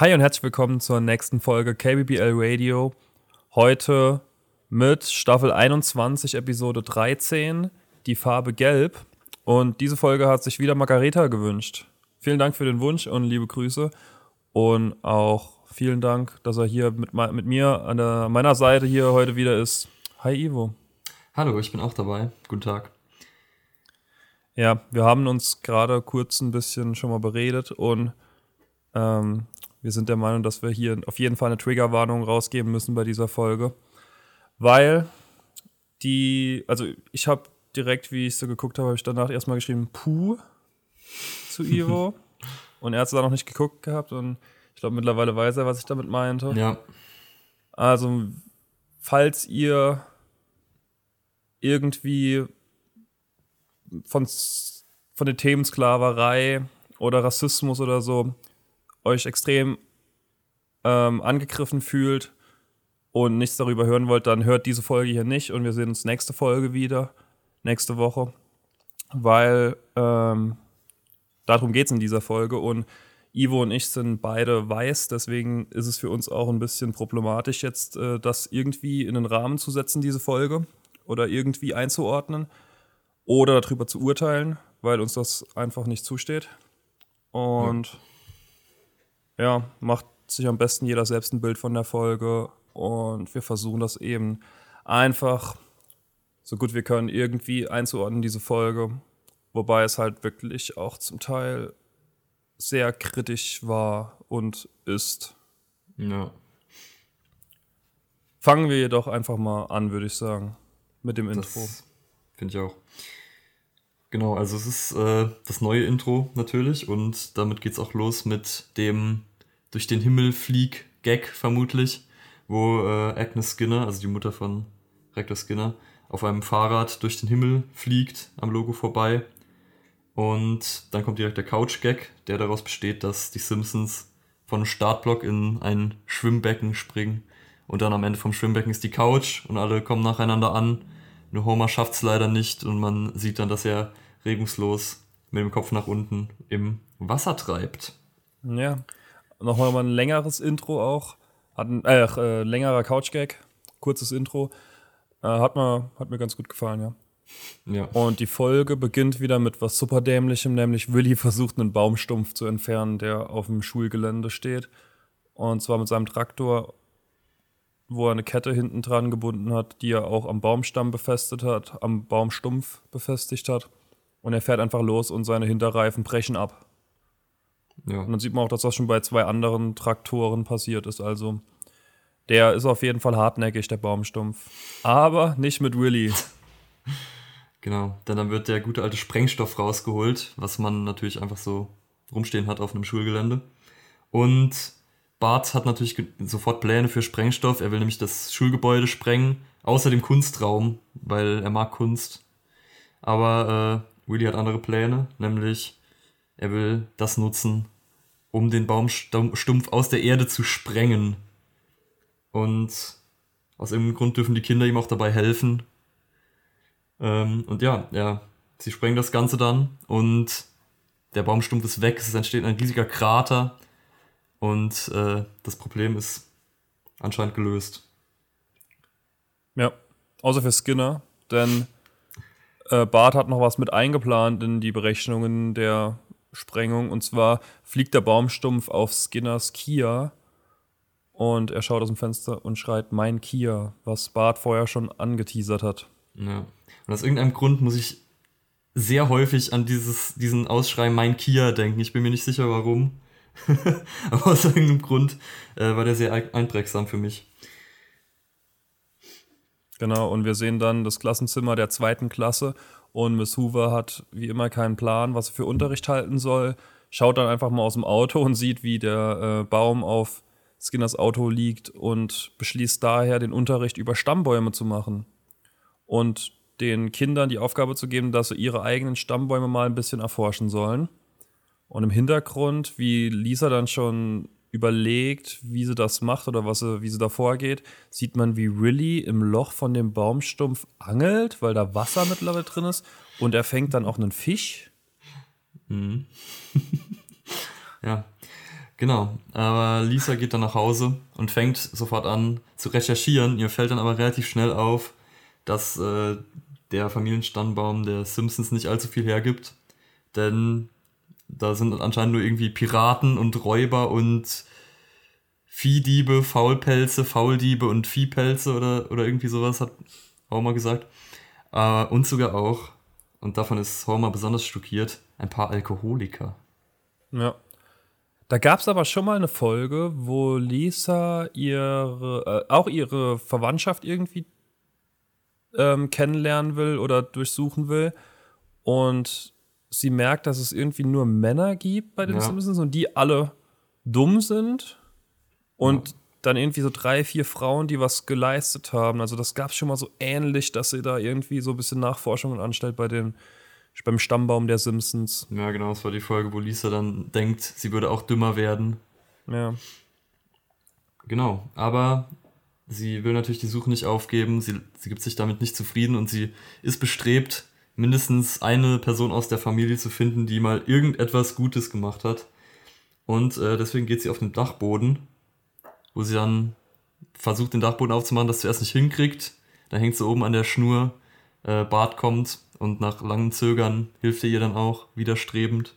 Hi und herzlich willkommen zur nächsten Folge KBBL Radio. Heute mit Staffel 21, Episode 13, die Farbe Gelb. Und diese Folge hat sich wieder Margareta gewünscht. Vielen Dank für den Wunsch und liebe Grüße. Und auch vielen Dank, dass er hier mit, mit mir an der, meiner Seite hier heute wieder ist. Hi Ivo. Hallo, ich bin auch dabei. Guten Tag. Ja, wir haben uns gerade kurz ein bisschen schon mal beredet und ähm, wir sind der Meinung, dass wir hier auf jeden Fall eine Triggerwarnung rausgeben müssen bei dieser Folge. Weil die, also ich habe direkt, wie ich so geguckt habe, habe ich danach erstmal geschrieben, Puh zu Ivo. und er hat es da noch nicht geguckt gehabt und ich glaube, mittlerweile weiß er, was ich damit meinte. Ja. Also, falls ihr irgendwie von, von den Themen Sklaverei oder Rassismus oder so euch extrem ähm, angegriffen fühlt und nichts darüber hören wollt, dann hört diese Folge hier nicht und wir sehen uns nächste Folge wieder, nächste Woche, weil ähm, darum geht es in dieser Folge und Ivo und ich sind beide weiß, deswegen ist es für uns auch ein bisschen problematisch, jetzt äh, das irgendwie in den Rahmen zu setzen, diese Folge, oder irgendwie einzuordnen oder darüber zu urteilen, weil uns das einfach nicht zusteht. Und ja. Ja, macht sich am besten jeder selbst ein Bild von der Folge und wir versuchen das eben einfach so gut wir können irgendwie einzuordnen, diese Folge. Wobei es halt wirklich auch zum Teil sehr kritisch war und ist. Ja. Fangen wir jedoch einfach mal an, würde ich sagen, mit dem Intro. Finde ich auch. Genau, also es ist äh, das neue Intro natürlich und damit geht's auch los mit dem durch den Himmel flieg Gag vermutlich, wo äh, Agnes Skinner, also die Mutter von Rector Skinner, auf einem Fahrrad durch den Himmel fliegt, am Logo vorbei und dann kommt direkt der Couch-Gag, der daraus besteht, dass die Simpsons von Startblock in ein Schwimmbecken springen. Und dann am Ende vom Schwimmbecken ist die Couch und alle kommen nacheinander an. Nur Homer schafft es leider nicht und man sieht dann, dass er regungslos mit dem Kopf nach unten im Wasser treibt. Ja. Nochmal mal ein längeres Intro auch. Hat ein äh, äh, längerer Couch-Gag, kurzes Intro. Äh, hat, mir, hat mir ganz gut gefallen, ja. Ja. Und die Folge beginnt wieder mit was super dämlichem, nämlich Willy versucht einen Baumstumpf zu entfernen, der auf dem Schulgelände steht. Und zwar mit seinem Traktor, wo er eine Kette hinten dran gebunden hat, die er auch am Baumstamm befestigt hat, am Baumstumpf befestigt hat. Und er fährt einfach los und seine Hinterreifen brechen ab. Ja. Und dann sieht man auch, dass das schon bei zwei anderen Traktoren passiert ist. Also der ist auf jeden Fall hartnäckig, der Baumstumpf. Aber nicht mit Willy. Genau, denn dann wird der gute alte Sprengstoff rausgeholt, was man natürlich einfach so rumstehen hat auf einem Schulgelände. Und Bart hat natürlich sofort Pläne für Sprengstoff. Er will nämlich das Schulgebäude sprengen, außer dem Kunstraum, weil er mag Kunst. Aber äh, Willy hat andere Pläne, nämlich er will das nutzen, um den Baumstumpf aus der Erde zu sprengen. Und aus irgendeinem Grund dürfen die Kinder ihm auch dabei helfen, ähm, und ja, ja, sie sprengen das Ganze dann und der Baumstumpf ist weg, es entsteht ein riesiger Krater und äh, das Problem ist anscheinend gelöst. Ja, außer für Skinner, denn äh, Bart hat noch was mit eingeplant in die Berechnungen der Sprengung und zwar fliegt der Baumstumpf auf Skinners Kia und er schaut aus dem Fenster und schreit mein Kia, was Bart vorher schon angeteasert hat. Ja. Und aus irgendeinem Grund muss ich sehr häufig an dieses, diesen Ausschrei Mein Kia denken. Ich bin mir nicht sicher, warum. Aber aus irgendeinem Grund äh, war der sehr einprägsam für mich. Genau, und wir sehen dann das Klassenzimmer der zweiten Klasse und Miss Hoover hat wie immer keinen Plan, was sie für Unterricht halten soll. Schaut dann einfach mal aus dem Auto und sieht, wie der äh, Baum auf Skinners Auto liegt und beschließt daher, den Unterricht über Stammbäume zu machen. Und den Kindern die Aufgabe zu geben, dass sie ihre eigenen Stammbäume mal ein bisschen erforschen sollen. Und im Hintergrund, wie Lisa dann schon überlegt, wie sie das macht oder was sie, wie sie da vorgeht, sieht man, wie Willy im Loch von dem Baumstumpf angelt, weil da Wasser mittlerweile drin ist. Und er fängt dann auch einen Fisch. Mhm. ja, Genau, aber Lisa geht dann nach Hause und fängt sofort an zu recherchieren. Ihr fällt dann aber relativ schnell auf, dass äh, der Familienstammbaum der Simpsons nicht allzu viel hergibt. Denn da sind anscheinend nur irgendwie Piraten und Räuber und Viehdiebe, Faulpelze, Fauldiebe und Viehpelze oder, oder irgendwie sowas, hat Homer gesagt. Äh, und sogar auch, und davon ist Homer besonders schockiert, ein paar Alkoholiker. Ja. Da gab es aber schon mal eine Folge, wo Lisa ihre, äh, auch ihre Verwandtschaft irgendwie ähm, kennenlernen will oder durchsuchen will. Und sie merkt, dass es irgendwie nur Männer gibt bei den ja. Simpsons und die alle dumm sind. Und ja. dann irgendwie so drei, vier Frauen, die was geleistet haben. Also das gab es schon mal so ähnlich, dass sie da irgendwie so ein bisschen Nachforschungen anstellt bei den beim Stammbaum der Simpsons. Ja, genau, das war die Folge, wo Lisa dann denkt, sie würde auch dümmer werden. Ja. Genau, aber sie will natürlich die Suche nicht aufgeben, sie, sie gibt sich damit nicht zufrieden und sie ist bestrebt, mindestens eine Person aus der Familie zu finden, die mal irgendetwas Gutes gemacht hat. Und äh, deswegen geht sie auf den Dachboden, wo sie dann versucht, den Dachboden aufzumachen, das zuerst nicht hinkriegt. Da hängt sie oben an der Schnur. Äh, Bart kommt und nach langem Zögern hilft er ihr dann auch widerstrebend.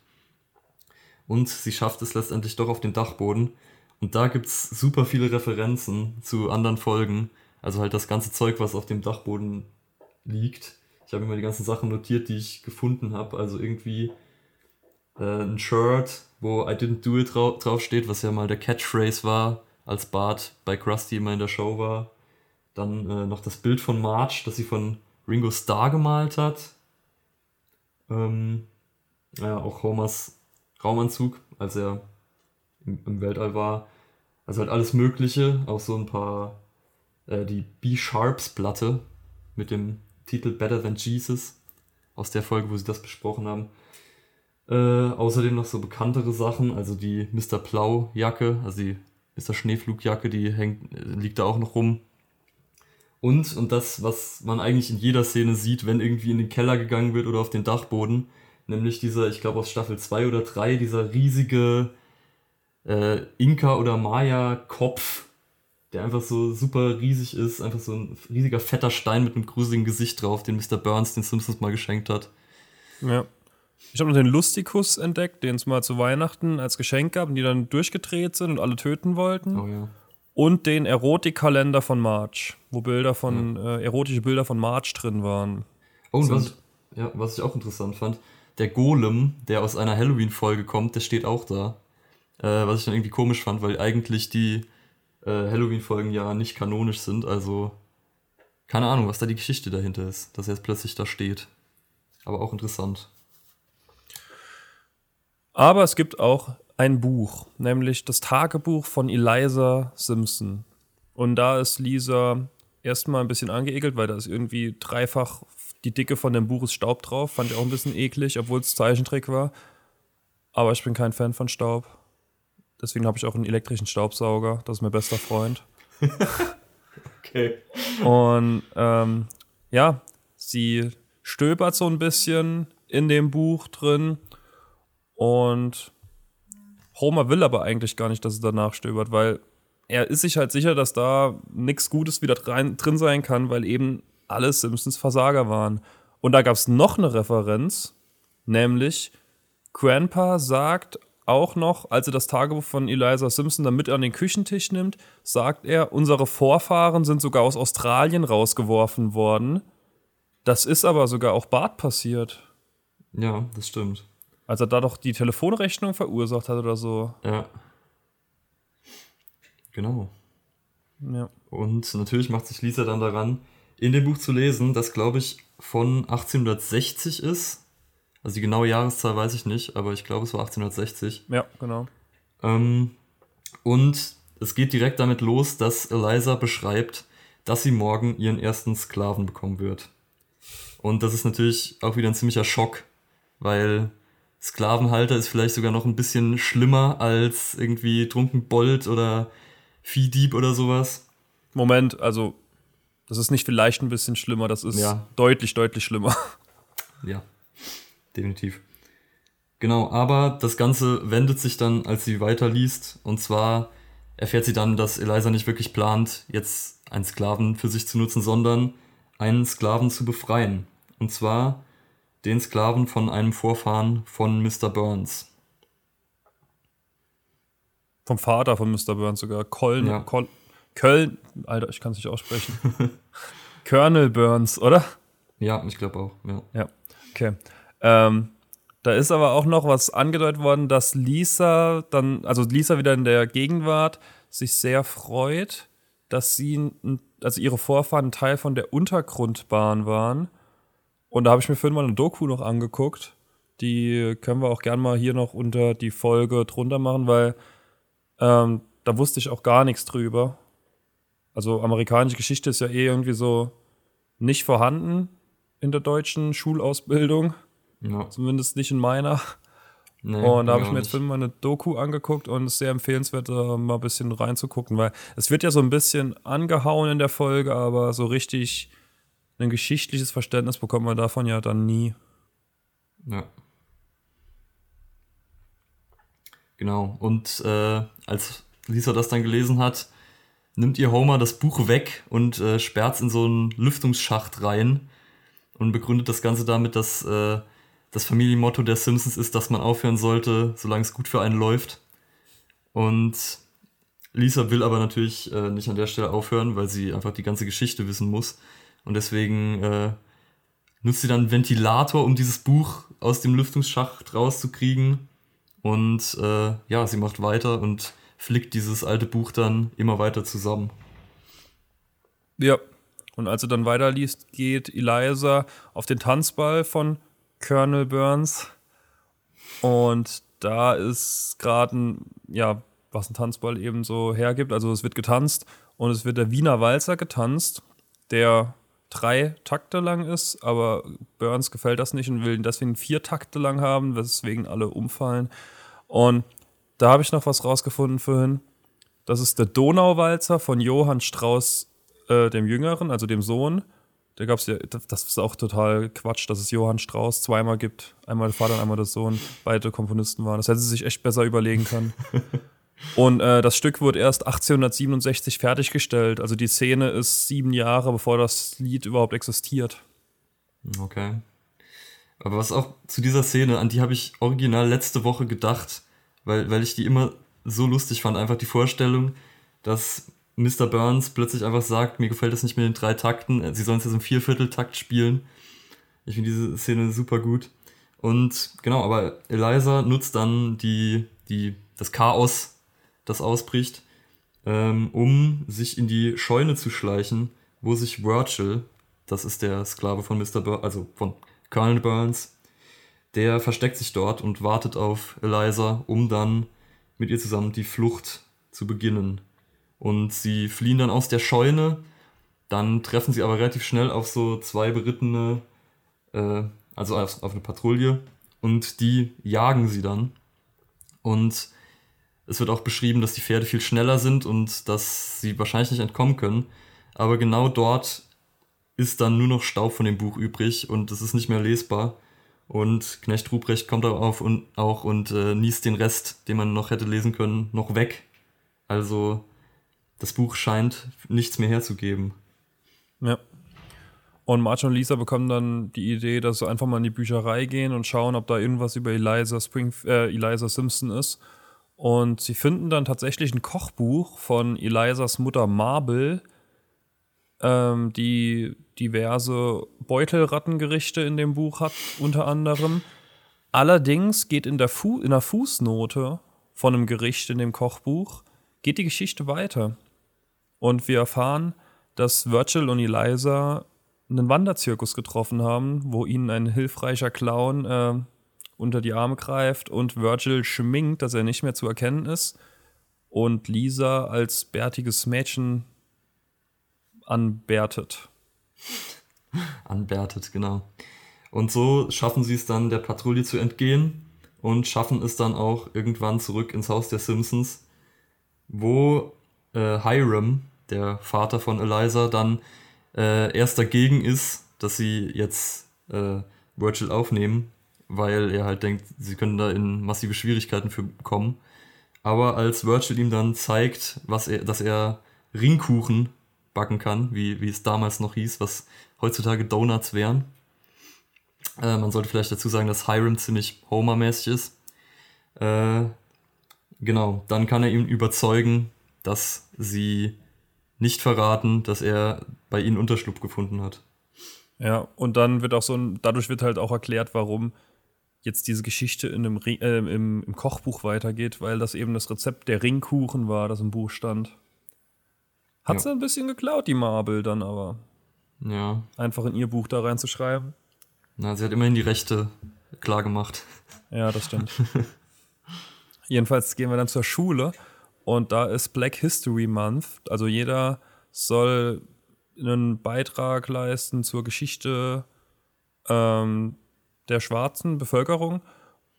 Und sie schafft es letztendlich doch auf den Dachboden. Und da gibt es super viele Referenzen zu anderen Folgen. Also halt das ganze Zeug, was auf dem Dachboden liegt. Ich habe mir die ganzen Sachen notiert, die ich gefunden habe. Also irgendwie äh, ein Shirt, wo I didn't do it drauf, draufsteht, was ja mal der Catchphrase war, als Bart bei Krusty immer in der Show war. Dann äh, noch das Bild von Marge, das sie von Ringo Starr gemalt hat. Ähm, ja, auch Homers Raumanzug, als er im, im, Weltall war. Also halt alles Mögliche, auch so ein paar, äh, die B-Sharps-Platte mit dem Titel Better Than Jesus, aus der Folge, wo sie das besprochen haben. Äh, außerdem noch so bekanntere Sachen, also die Mr. Plau-Jacke, also die Mr. Schneeflugjacke, die hängt, liegt da auch noch rum. Und, und das, was man eigentlich in jeder Szene sieht, wenn irgendwie in den Keller gegangen wird oder auf den Dachboden, nämlich dieser, ich glaube aus Staffel 2 oder 3, dieser riesige äh, Inka- oder Maya-Kopf, der einfach so super riesig ist, einfach so ein riesiger fetter Stein mit einem gruseligen Gesicht drauf, den Mr. Burns den Simpsons mal geschenkt hat. Ja. Ich habe noch den Lustikus entdeckt, den es mal zu Weihnachten als Geschenk gab und die dann durchgedreht sind und alle töten wollten. Oh ja und den Erotikkalender von March, wo Bilder von, ja. äh, erotische Bilder von March drin waren. Oh, und was, ja, was ich auch interessant fand, der Golem, der aus einer Halloween-Folge kommt, der steht auch da. Äh, was ich dann irgendwie komisch fand, weil eigentlich die äh, Halloween-Folgen ja nicht kanonisch sind, also keine Ahnung, was da die Geschichte dahinter ist, dass er jetzt plötzlich da steht. Aber auch interessant. Aber es gibt auch ein Buch, nämlich das Tagebuch von Eliza Simpson. Und da ist Lisa erstmal ein bisschen angeekelt, weil da ist irgendwie dreifach die Dicke von dem Buch ist Staub drauf. Fand ich auch ein bisschen eklig, obwohl es Zeichentrick war. Aber ich bin kein Fan von Staub. Deswegen habe ich auch einen elektrischen Staubsauger. Das ist mein bester Freund. okay. Und ähm, ja, sie stöbert so ein bisschen in dem Buch drin und Homer will aber eigentlich gar nicht, dass es danach stöbert, weil er ist sich halt sicher, dass da nichts Gutes wieder rein, drin sein kann, weil eben alle Simpsons Versager waren. Und da gab es noch eine Referenz, nämlich Grandpa sagt auch noch, als er das Tagebuch von Eliza Simpson dann mit an den Küchentisch nimmt, sagt er, unsere Vorfahren sind sogar aus Australien rausgeworfen worden. Das ist aber sogar auch Bart passiert. Ja, das stimmt. Als er da doch die Telefonrechnung verursacht hat oder so. Ja. Genau. Ja. Und natürlich macht sich Lisa dann daran, in dem Buch zu lesen, das glaube ich von 1860 ist. Also die genaue Jahreszahl weiß ich nicht, aber ich glaube es war 1860. Ja, genau. Ähm, und es geht direkt damit los, dass Eliza beschreibt, dass sie morgen ihren ersten Sklaven bekommen wird. Und das ist natürlich auch wieder ein ziemlicher Schock, weil Sklavenhalter ist vielleicht sogar noch ein bisschen schlimmer als irgendwie Trunkenbold oder Viehdieb oder sowas. Moment, also das ist nicht vielleicht ein bisschen schlimmer, das ist ja. deutlich, deutlich schlimmer. Ja, definitiv. Genau, aber das Ganze wendet sich dann, als sie weiterliest. Und zwar erfährt sie dann, dass Eliza nicht wirklich plant, jetzt einen Sklaven für sich zu nutzen, sondern einen Sklaven zu befreien. Und zwar den Sklaven von einem Vorfahren von Mr. Burns. Vom Vater von Mr. Burns sogar. Colin, Ja. Col Köln, Alter, ich kann es nicht aussprechen. Colonel Burns, oder? Ja, ich glaube auch. Ja. Ja, okay. Ähm, da ist aber auch noch was angedeutet worden, dass Lisa dann, also Lisa wieder in der Gegenwart, sich sehr freut, dass sie, also ihre Vorfahren Teil von der Untergrundbahn waren. Und da habe ich mir vorhin mal eine Doku noch angeguckt. Die können wir auch gern mal hier noch unter die Folge drunter machen, weil ähm, da wusste ich auch gar nichts drüber. Also amerikanische Geschichte ist ja eh irgendwie so nicht vorhanden in der deutschen Schulausbildung, ja. zumindest nicht in meiner. Nee, Und da habe ich mir jetzt mal eine Doku angeguckt und es ist sehr empfehlenswert, da mal ein bisschen reinzugucken, weil es wird ja so ein bisschen angehauen in der Folge, aber so richtig ein geschichtliches Verständnis bekommt man davon ja dann nie. Ja. Genau. Und äh, als Lisa das dann gelesen hat, nimmt ihr Homer das Buch weg und äh, sperrt es in so einen Lüftungsschacht rein und begründet das Ganze damit, dass äh, das Familienmotto der Simpsons ist, dass man aufhören sollte, solange es gut für einen läuft. Und Lisa will aber natürlich äh, nicht an der Stelle aufhören, weil sie einfach die ganze Geschichte wissen muss. Und deswegen äh, nutzt sie dann einen Ventilator, um dieses Buch aus dem Lüftungsschacht rauszukriegen. Und äh, ja, sie macht weiter und flickt dieses alte Buch dann immer weiter zusammen. Ja. Und als er dann weiterliest, geht Eliza auf den Tanzball von Colonel Burns. Und da ist gerade ein, ja, was ein Tanzball eben so hergibt. Also es wird getanzt und es wird der Wiener Walzer getanzt, der drei Takte lang ist, aber Burns gefällt das nicht und will ihn deswegen vier Takte lang haben, weswegen alle umfallen. Und da habe ich noch was rausgefunden vorhin. Das ist der Donauwalzer von Johann Strauss, äh, dem Jüngeren, also dem Sohn. Da gab's ja, das das ist auch total Quatsch, dass es Johann Strauss zweimal gibt. Einmal der Vater und einmal der Sohn. Beide Komponisten waren. Das hätte sie sich echt besser überlegen können. Und äh, das Stück wurde erst 1867 fertiggestellt. Also die Szene ist sieben Jahre, bevor das Lied überhaupt existiert. Okay. Aber was auch zu dieser Szene, an die habe ich original letzte Woche gedacht, weil, weil ich die immer so lustig fand. Einfach die Vorstellung, dass Mr. Burns plötzlich einfach sagt, mir gefällt das nicht mit den drei Takten, sie sollen es jetzt im Viervierteltakt spielen. Ich finde diese Szene super gut. Und genau, aber Eliza nutzt dann die, die, das Chaos, das ausbricht, ähm, um sich in die Scheune zu schleichen, wo sich Virgil, das ist der Sklave von Mr. Burns, also von Colonel Burns, der versteckt sich dort und wartet auf Eliza, um dann mit ihr zusammen die Flucht zu beginnen. Und sie fliehen dann aus der Scheune, dann treffen sie aber relativ schnell auf so zwei berittene, äh, also auf, auf eine Patrouille und die jagen sie dann. Und es wird auch beschrieben, dass die Pferde viel schneller sind und dass sie wahrscheinlich nicht entkommen können. Aber genau dort ist dann nur noch Staub von dem Buch übrig und es ist nicht mehr lesbar. Und Knecht Ruprecht kommt darauf und auch und äh, niest den Rest, den man noch hätte lesen können, noch weg. Also das Buch scheint nichts mehr herzugeben. Ja. Und Marge und Lisa bekommen dann die Idee, dass sie einfach mal in die Bücherei gehen und schauen, ob da irgendwas über Eliza, Spring, äh, Eliza Simpson ist. Und sie finden dann tatsächlich ein Kochbuch von Elizas Mutter Marble, ähm, die diverse Beutelrattengerichte in dem Buch hat, unter anderem. Allerdings geht in der, Fu in der Fußnote von einem Gericht in dem Kochbuch, geht die Geschichte weiter. Und wir erfahren, dass Virgil und Eliza einen Wanderzirkus getroffen haben, wo ihnen ein hilfreicher Clown äh, unter die Arme greift und Virgil schminkt, dass er nicht mehr zu erkennen ist und Lisa als bärtiges Mädchen anbärtet. Anbärtet, genau. Und so schaffen sie es dann, der Patrouille zu entgehen und schaffen es dann auch irgendwann zurück ins Haus der Simpsons, wo äh, Hiram, der Vater von Eliza, dann äh, erst dagegen ist, dass sie jetzt äh, Virgil aufnehmen weil er halt denkt, sie können da in massive Schwierigkeiten für kommen. Aber als Virgil ihm dann zeigt, was er, dass er Ringkuchen backen kann, wie, wie es damals noch hieß, was heutzutage Donuts wären. Äh, man sollte vielleicht dazu sagen, dass Hiram ziemlich Homer-mäßig ist. Äh, genau, dann kann er ihn überzeugen, dass sie nicht verraten, dass er bei ihnen Unterschlupf gefunden hat. Ja, und dann wird auch so ein, dadurch wird halt auch erklärt, warum jetzt diese Geschichte in einem äh, im, im, Kochbuch weitergeht, weil das eben das Rezept der Ringkuchen war, das im Buch stand. Hat ja. sie ein bisschen geklaut, die Marble, dann aber. Ja. Einfach in ihr Buch da reinzuschreiben. Na, sie hat immerhin die Rechte klar gemacht. Ja, das stimmt. Jedenfalls gehen wir dann zur Schule und da ist Black History Month. Also jeder soll einen Beitrag leisten zur Geschichte ähm, der schwarzen Bevölkerung.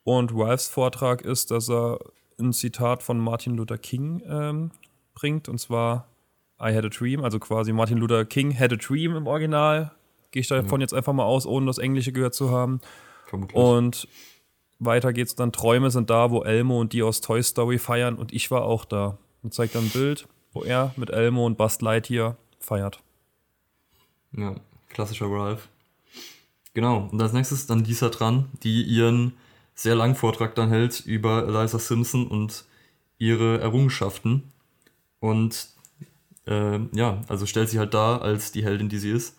Und Ralphs Vortrag ist, dass er ein Zitat von Martin Luther King ähm, bringt. Und zwar I had a dream, also quasi Martin Luther King had a dream im Original. Gehe ich davon ja. jetzt einfach mal aus, ohne das Englische gehört zu haben. Vermutlich. Und weiter geht's dann. Träume sind da, wo Elmo und die aus Toy Story feiern. Und ich war auch da. Und zeigt dann ein Bild, wo er mit Elmo und Buzz Lightyear feiert. Ja, klassischer Ralph. Genau, und als nächstes dann Lisa dran, die ihren sehr langen Vortrag dann hält über Eliza Simpson und ihre Errungenschaften. Und äh, ja, also stellt sie halt da als die Heldin, die sie ist.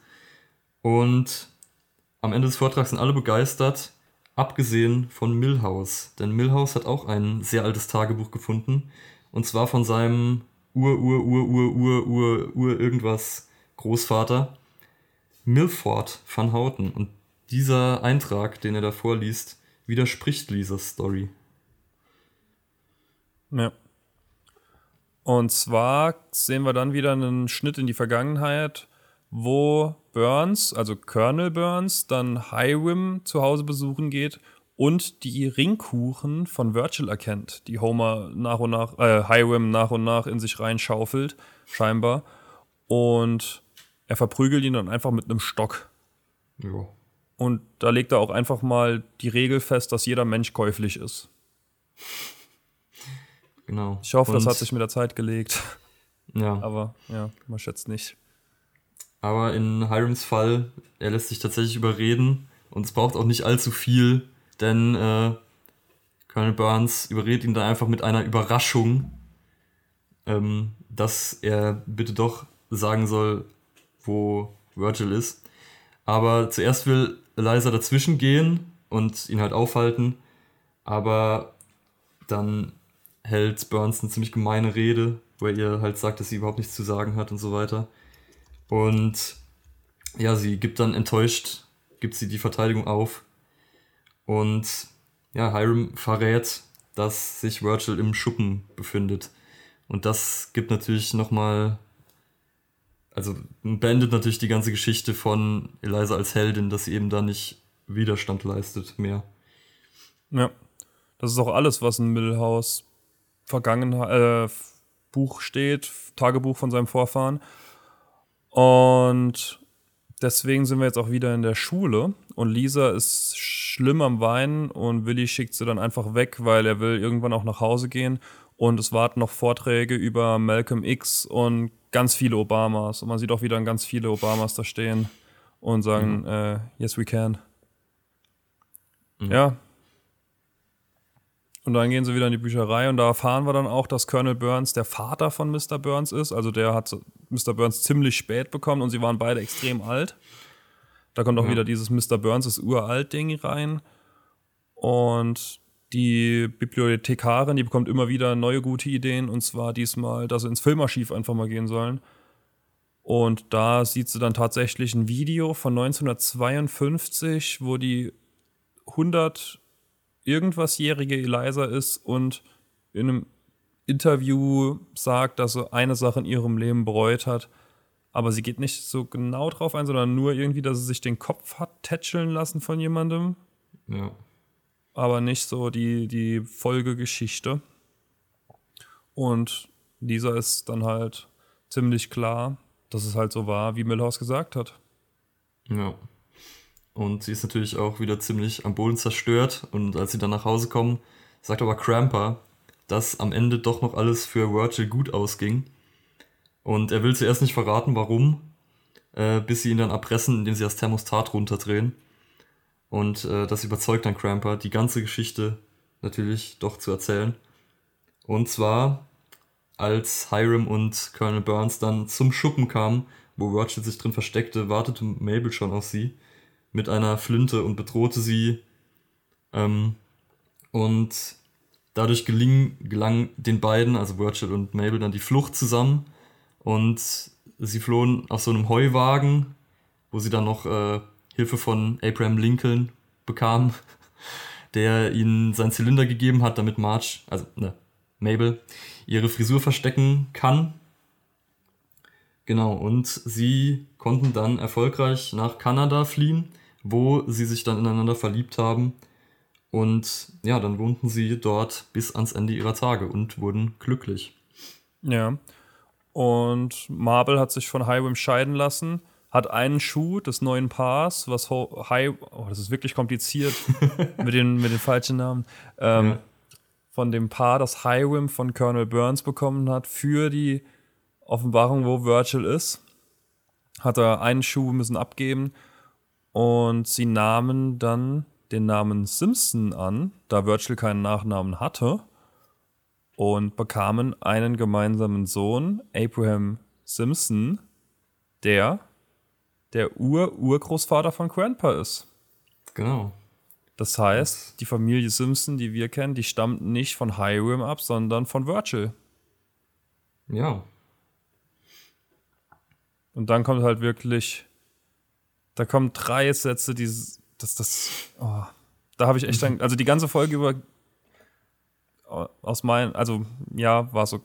Und am Ende des Vortrags sind alle begeistert, abgesehen von Millhouse. Denn Millhouse hat auch ein sehr altes Tagebuch gefunden. Und zwar von seinem Ur, Ur, Ur, Ur, Ur, Ur, Ur irgendwas Großvater. Milford van Houten. Und dieser Eintrag, den er da vorliest, widerspricht Lisas Story. Ja. Und zwar sehen wir dann wieder einen Schnitt in die Vergangenheit, wo Burns, also Colonel Burns, dann Hiram zu Hause besuchen geht und die Ringkuchen von Virgil erkennt, die Homer nach und nach, äh, Hiram nach und nach in sich reinschaufelt, scheinbar. Und er verprügelt ihn dann einfach mit einem Stock. Ja. Und da legt er auch einfach mal die Regel fest, dass jeder Mensch käuflich ist. Genau. Ich hoffe, Und das hat sich mit der Zeit gelegt. Ja. Aber ja, man schätzt nicht. Aber in Hirams Fall, er lässt sich tatsächlich überreden und es braucht auch nicht allzu viel, denn äh, Colonel Burns überredet ihn dann einfach mit einer Überraschung, ähm, dass er bitte doch sagen soll, wo Virgil ist. Aber zuerst will Eliza dazwischen gehen und ihn halt aufhalten, aber dann hält Burns eine ziemlich gemeine Rede, wo er ihr halt sagt, dass sie überhaupt nichts zu sagen hat und so weiter. Und ja, sie gibt dann enttäuscht, gibt sie die Verteidigung auf. Und ja, Hiram verrät, dass sich Virgil im Schuppen befindet. Und das gibt natürlich nochmal also beendet natürlich die ganze Geschichte von Eliza als Heldin, dass sie eben da nicht Widerstand leistet mehr. Ja, das ist auch alles, was in Millhouse Vergangenheit äh, Buch steht, Tagebuch von seinem Vorfahren. Und deswegen sind wir jetzt auch wieder in der Schule und Lisa ist schlimm am Weinen und Willi schickt sie dann einfach weg, weil er will irgendwann auch nach Hause gehen und es warten noch Vorträge über Malcolm X und ganz viele Obamas. Und man sieht auch wieder ganz viele Obamas da stehen und sagen, mhm. äh, yes, we can. Mhm. Ja. Und dann gehen sie wieder in die Bücherei und da erfahren wir dann auch, dass Colonel Burns der Vater von Mr. Burns ist. Also der hat Mr. Burns ziemlich spät bekommen und sie waren beide extrem alt. Da kommt auch ja. wieder dieses Mr. Burns ist uralt Ding rein. Und die Bibliothekarin, die bekommt immer wieder neue gute Ideen und zwar diesmal, dass sie ins Filmarchiv einfach mal gehen sollen. Und da sieht sie dann tatsächlich ein Video von 1952, wo die 100 irgendwasjährige Eliza ist und in einem Interview sagt, dass sie eine Sache in ihrem Leben bereut hat. Aber sie geht nicht so genau drauf ein, sondern nur irgendwie, dass sie sich den Kopf hat tätscheln lassen von jemandem. Ja aber nicht so die, die Folgegeschichte. Und dieser ist dann halt ziemlich klar, dass es halt so war, wie Milhouse gesagt hat. Ja. Und sie ist natürlich auch wieder ziemlich am Boden zerstört. Und als sie dann nach Hause kommen, sagt aber Cramper, dass am Ende doch noch alles für Virgil gut ausging. Und er will zuerst nicht verraten, warum, äh, bis sie ihn dann erpressen, indem sie das Thermostat runterdrehen. Und äh, das überzeugt dann Cramper, die ganze Geschichte natürlich doch zu erzählen. Und zwar, als Hiram und Colonel Burns dann zum Schuppen kamen, wo Virgil sich drin versteckte, wartete Mabel schon auf sie mit einer Flinte und bedrohte sie. Ähm, und dadurch geling, gelang den beiden, also Virgil und Mabel, dann die Flucht zusammen. Und sie flohen auf so einem Heuwagen, wo sie dann noch äh, Hilfe von Abraham Lincoln bekamen, der ihnen seinen Zylinder gegeben hat, damit Marge, also ne, Mabel, ihre Frisur verstecken kann. Genau, und sie konnten dann erfolgreich nach Kanada fliehen wo sie sich dann ineinander verliebt haben. Und ja, dann wohnten sie dort bis ans Ende ihrer Tage und wurden glücklich. Ja. Und Marble hat sich von Highway scheiden lassen, hat einen Schuh des neuen Paars, was High, oh, das ist wirklich kompliziert mit, den, mit den falschen Namen, ähm, ja. von dem Paar, das Highwim von Colonel Burns bekommen hat, für die Offenbarung, wo Virgil ist. Hat er einen Schuh müssen abgeben und sie nahmen dann den Namen Simpson an, da Virgil keinen Nachnamen hatte, und bekamen einen gemeinsamen Sohn, Abraham Simpson, der der Ur-Urgroßvater von Grandpa ist. Genau. Das heißt, die Familie Simpson, die wir kennen, die stammt nicht von Hiram ab, sondern von Virgil. Ja. Und dann kommt halt wirklich da kommen drei Sätze, die das, das, oh, da habe ich echt dann, also die ganze Folge über aus meinen, also ja, war so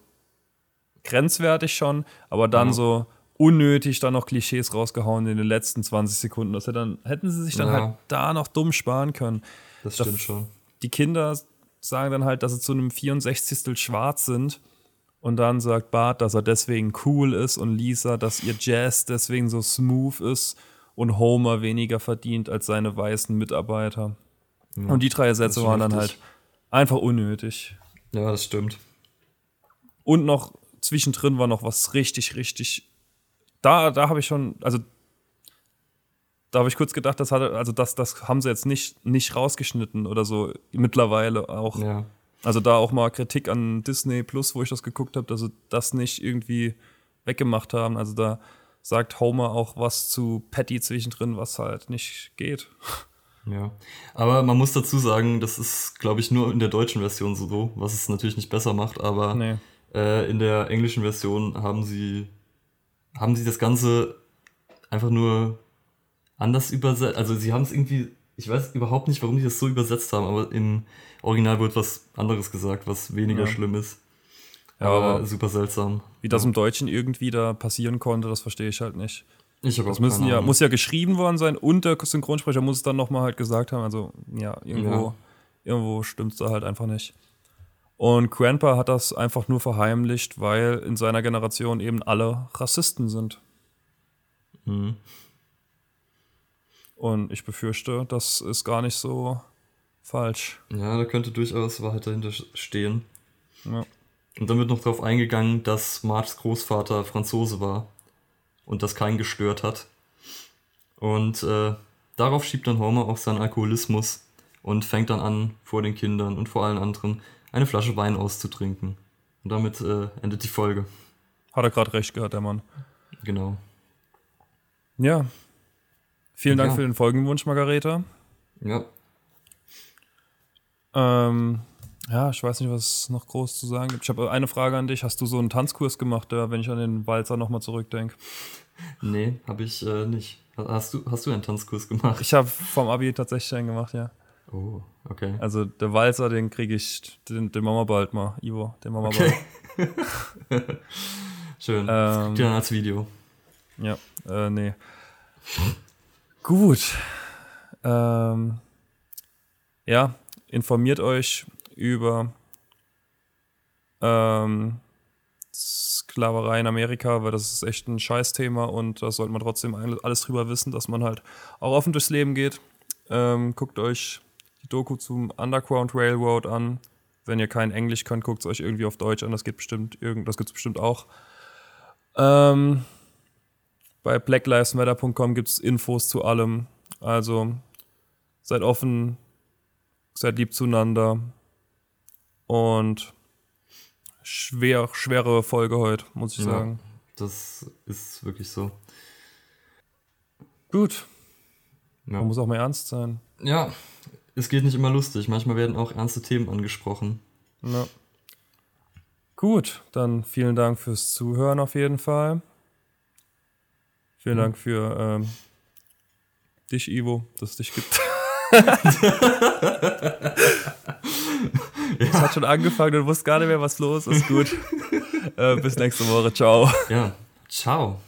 grenzwertig schon, aber dann mhm. so unnötig dann noch Klischees rausgehauen in den letzten 20 Sekunden. Das dann, hätten sie sich dann ja. halt da noch dumm sparen können. Das stimmt da, schon. Die Kinder sagen dann halt, dass sie zu einem 64. schwarz sind. Und dann sagt Bart, dass er deswegen cool ist und Lisa, dass ihr Jazz deswegen so smooth ist und Homer weniger verdient als seine weißen Mitarbeiter. Ja, und die drei Sätze waren dann halt einfach unnötig. Ja, das stimmt. Und noch zwischendrin war noch was richtig, richtig. Da, da habe ich schon, also da habe ich kurz gedacht, das hatte, also das, das haben sie jetzt nicht, nicht rausgeschnitten oder so mittlerweile auch. Ja. Also da auch mal Kritik an Disney Plus, wo ich das geguckt habe, dass sie das nicht irgendwie weggemacht haben. Also da sagt Homer auch was zu Patty zwischendrin, was halt nicht geht. Ja, aber man muss dazu sagen, das ist, glaube ich, nur in der deutschen Version so, was es natürlich nicht besser macht, aber nee. äh, in der englischen Version haben sie, haben sie das Ganze einfach nur anders übersetzt. Also sie haben es irgendwie, ich weiß überhaupt nicht, warum die das so übersetzt haben, aber im Original wird was anderes gesagt, was weniger ja. schlimm ist. Ja, aber super seltsam. Wie das im Deutschen irgendwie da passieren konnte, das verstehe ich halt nicht. Ich habe das müssen ja, muss ja geschrieben worden sein und der Synchronsprecher muss es dann nochmal halt gesagt haben. Also, ja, irgendwo, ja. irgendwo stimmt es da halt einfach nicht. Und Grandpa hat das einfach nur verheimlicht, weil in seiner Generation eben alle Rassisten sind. Mhm. Und ich befürchte, das ist gar nicht so falsch. Ja, da könnte durchaus Wahrheit dahinter stehen. Ja. Und dann wird noch darauf eingegangen, dass Marges Großvater Franzose war und das keinen gestört hat. Und äh, darauf schiebt dann Homer auch seinen Alkoholismus und fängt dann an, vor den Kindern und vor allen anderen eine Flasche Wein auszutrinken. Und damit äh, endet die Folge. Hat er gerade recht gehabt, der Mann. Genau. Ja. Vielen Dank ja. für den Folgenwunsch, Margareta. Ja. Ähm, ja, ich weiß nicht, was es noch groß zu sagen gibt. Ich habe eine Frage an dich. Hast du so einen Tanzkurs gemacht, wenn ich an den Walzer nochmal zurückdenke? Nee, habe ich äh, nicht. Hast du, hast du einen Tanzkurs gemacht? Ich habe vom Abi tatsächlich einen gemacht, ja. Oh, okay. Also der Walzer, den kriege ich, den, den machen wir bald mal, Ivo, den machen wir okay. bald. Schön. Ähm, dann als Video. Ja, äh, nee. Gut. Ähm, ja, informiert euch über ähm, Sklaverei in Amerika, weil das ist echt ein Scheißthema und da sollte man trotzdem alles drüber wissen, dass man halt auch offen durchs Leben geht. Ähm, guckt euch die Doku zum Underground Railroad an. Wenn ihr kein Englisch könnt, guckt es euch irgendwie auf Deutsch an. Das geht bestimmt, das gibt es bestimmt auch. Ähm, bei blacklivesmatter.com gibt es Infos zu allem. Also seid offen, seid lieb zueinander. Und schwer, schwere Folge heute, muss ich ja, sagen. Das ist wirklich so. Gut. Ja. Man muss auch mal ernst sein. Ja, es geht nicht immer lustig. Manchmal werden auch ernste Themen angesprochen. Ja. Gut, dann vielen Dank fürs Zuhören auf jeden Fall. Vielen mhm. Dank für ähm, dich, Ivo, dass es dich gibt. Es hat schon angefangen und wusste gar nicht mehr, was los ist. Gut. äh, bis nächste Woche. Ciao. Ja, ciao.